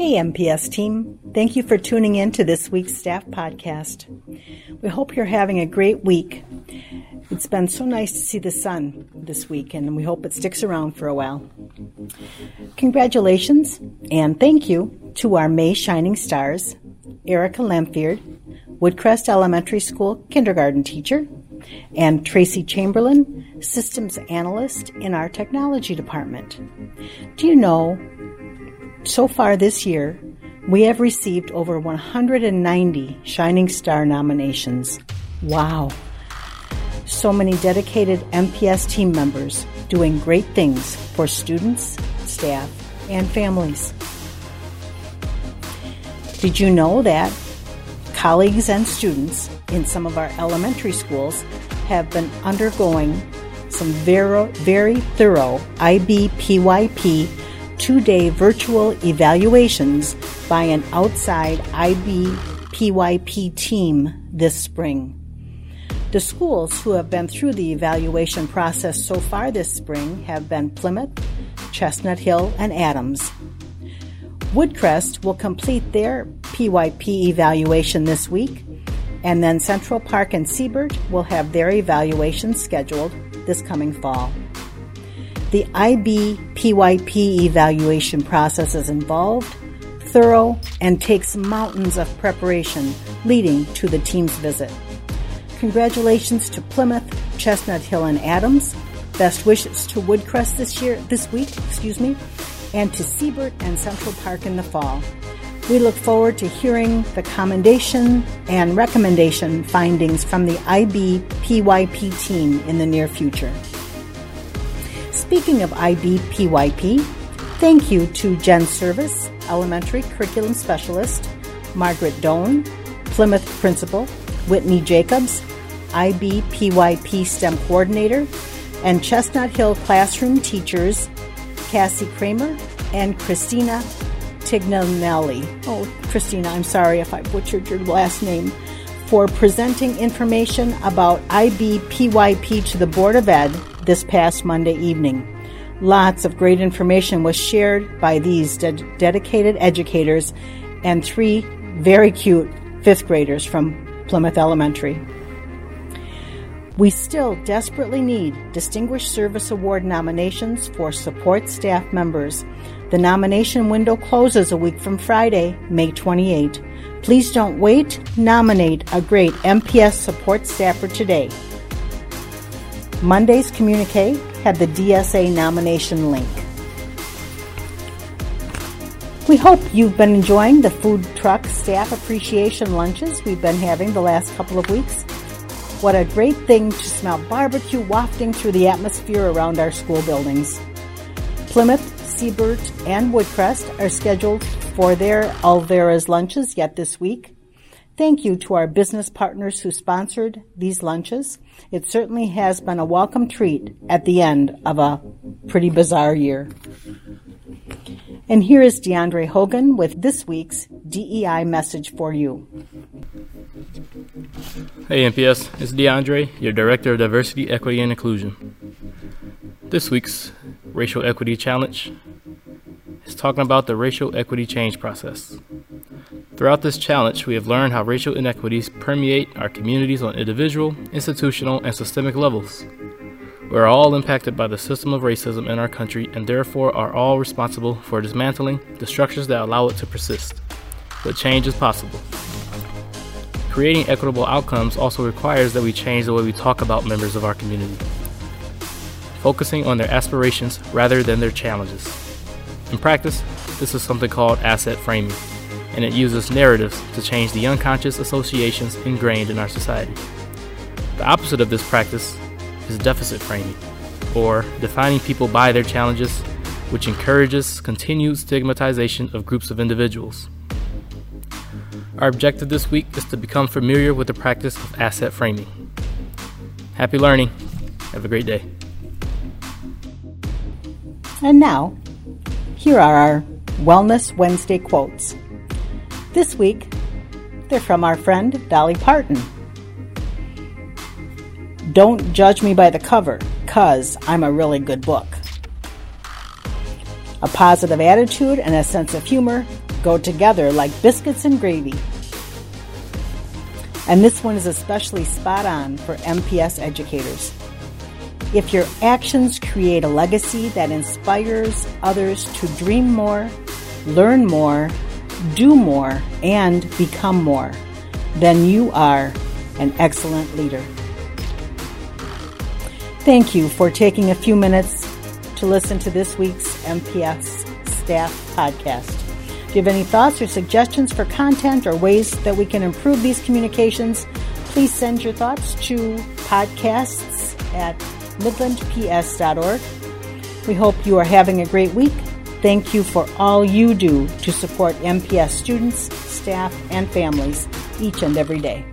Hey, MPS team. Thank you for tuning in to this week's staff podcast. We hope you're having a great week. It's been so nice to see the sun this week, and we hope it sticks around for a while. Congratulations and thank you to our May Shining Stars, Erica Lemfield, Woodcrest Elementary School kindergarten teacher, and Tracy Chamberlain, systems analyst in our technology department. Do you know so far this year, we have received over 190 Shining Star nominations. Wow. So many dedicated MPS team members doing great things for students, staff, and families. Did you know that colleagues and students in some of our elementary schools have been undergoing some very, very thorough IBPYP two day virtual evaluations by an outside IBPYP team this spring. The schools who have been through the evaluation process so far this spring have been Plymouth, Chestnut Hill, and Adams. Woodcrest will complete their PYP evaluation this week, and then Central Park and Siebert will have their evaluations scheduled this coming fall. The IBPYP evaluation process is involved, thorough, and takes mountains of preparation leading to the team's visit. Congratulations to Plymouth, Chestnut Hill, and Adams. Best wishes to Woodcrest this year, this week, excuse me, and to Siebert and Central Park in the fall. We look forward to hearing the commendation and recommendation findings from the IBPYP team in the near future. Speaking of IBPYP, thank you to Jen Service, Elementary Curriculum Specialist, Margaret Doan, Plymouth Principal, Whitney Jacobs, IBPYP STEM Coordinator, and Chestnut Hill Classroom teachers Cassie Kramer and Christina Tignanelli. Oh, Christina, I'm sorry if I butchered your last name. For presenting information about IBPYP to the Board of Ed this past Monday evening. Lots of great information was shared by these de- dedicated educators and three very cute fifth graders from Plymouth Elementary. We still desperately need Distinguished Service Award nominations for support staff members. The nomination window closes a week from Friday, May 28. Please don't wait. Nominate a great MPS support staffer today. Monday's communique had the DSA nomination link. We hope you've been enjoying the food truck staff appreciation lunches we've been having the last couple of weeks. What a great thing to smell barbecue wafting through the atmosphere around our school buildings. Plymouth, Siebert, and Woodcrest are scheduled for their Alvera's lunches yet this week. Thank you to our business partners who sponsored these lunches. It certainly has been a welcome treat at the end of a pretty bizarre year. And here is DeAndre Hogan with this week's DEI message for you. Hey MPS, it's DeAndre, your Director of Diversity, Equity, and Inclusion. This week's Racial Equity Challenge is talking about the racial equity change process. Throughout this challenge, we have learned how racial inequities permeate our communities on individual, institutional, and systemic levels. We are all impacted by the system of racism in our country and therefore are all responsible for dismantling the structures that allow it to persist. But change is possible. Creating equitable outcomes also requires that we change the way we talk about members of our community, focusing on their aspirations rather than their challenges. In practice, this is something called asset framing and it uses narratives to change the unconscious associations ingrained in our society. The opposite of this practice is deficit framing, or defining people by their challenges, which encourages continued stigmatization of groups of individuals. Our objective this week is to become familiar with the practice of asset framing. Happy learning. Have a great day. And now, here are our Wellness Wednesday quotes. This week, they're from our friend Dolly Parton. Don't judge me by the cover, cuz I'm a really good book. A positive attitude and a sense of humor go together like biscuits and gravy. And this one is especially spot on for MPS educators. If your actions create a legacy that inspires others to dream more, learn more, do more, and become more, then you are an excellent leader. Thank you for taking a few minutes to listen to this week's MPS Staff Podcast. If you have any thoughts or suggestions for content or ways that we can improve these communications, please send your thoughts to podcasts at midlandps.org. We hope you are having a great week. Thank you for all you do to support MPS students, staff, and families each and every day.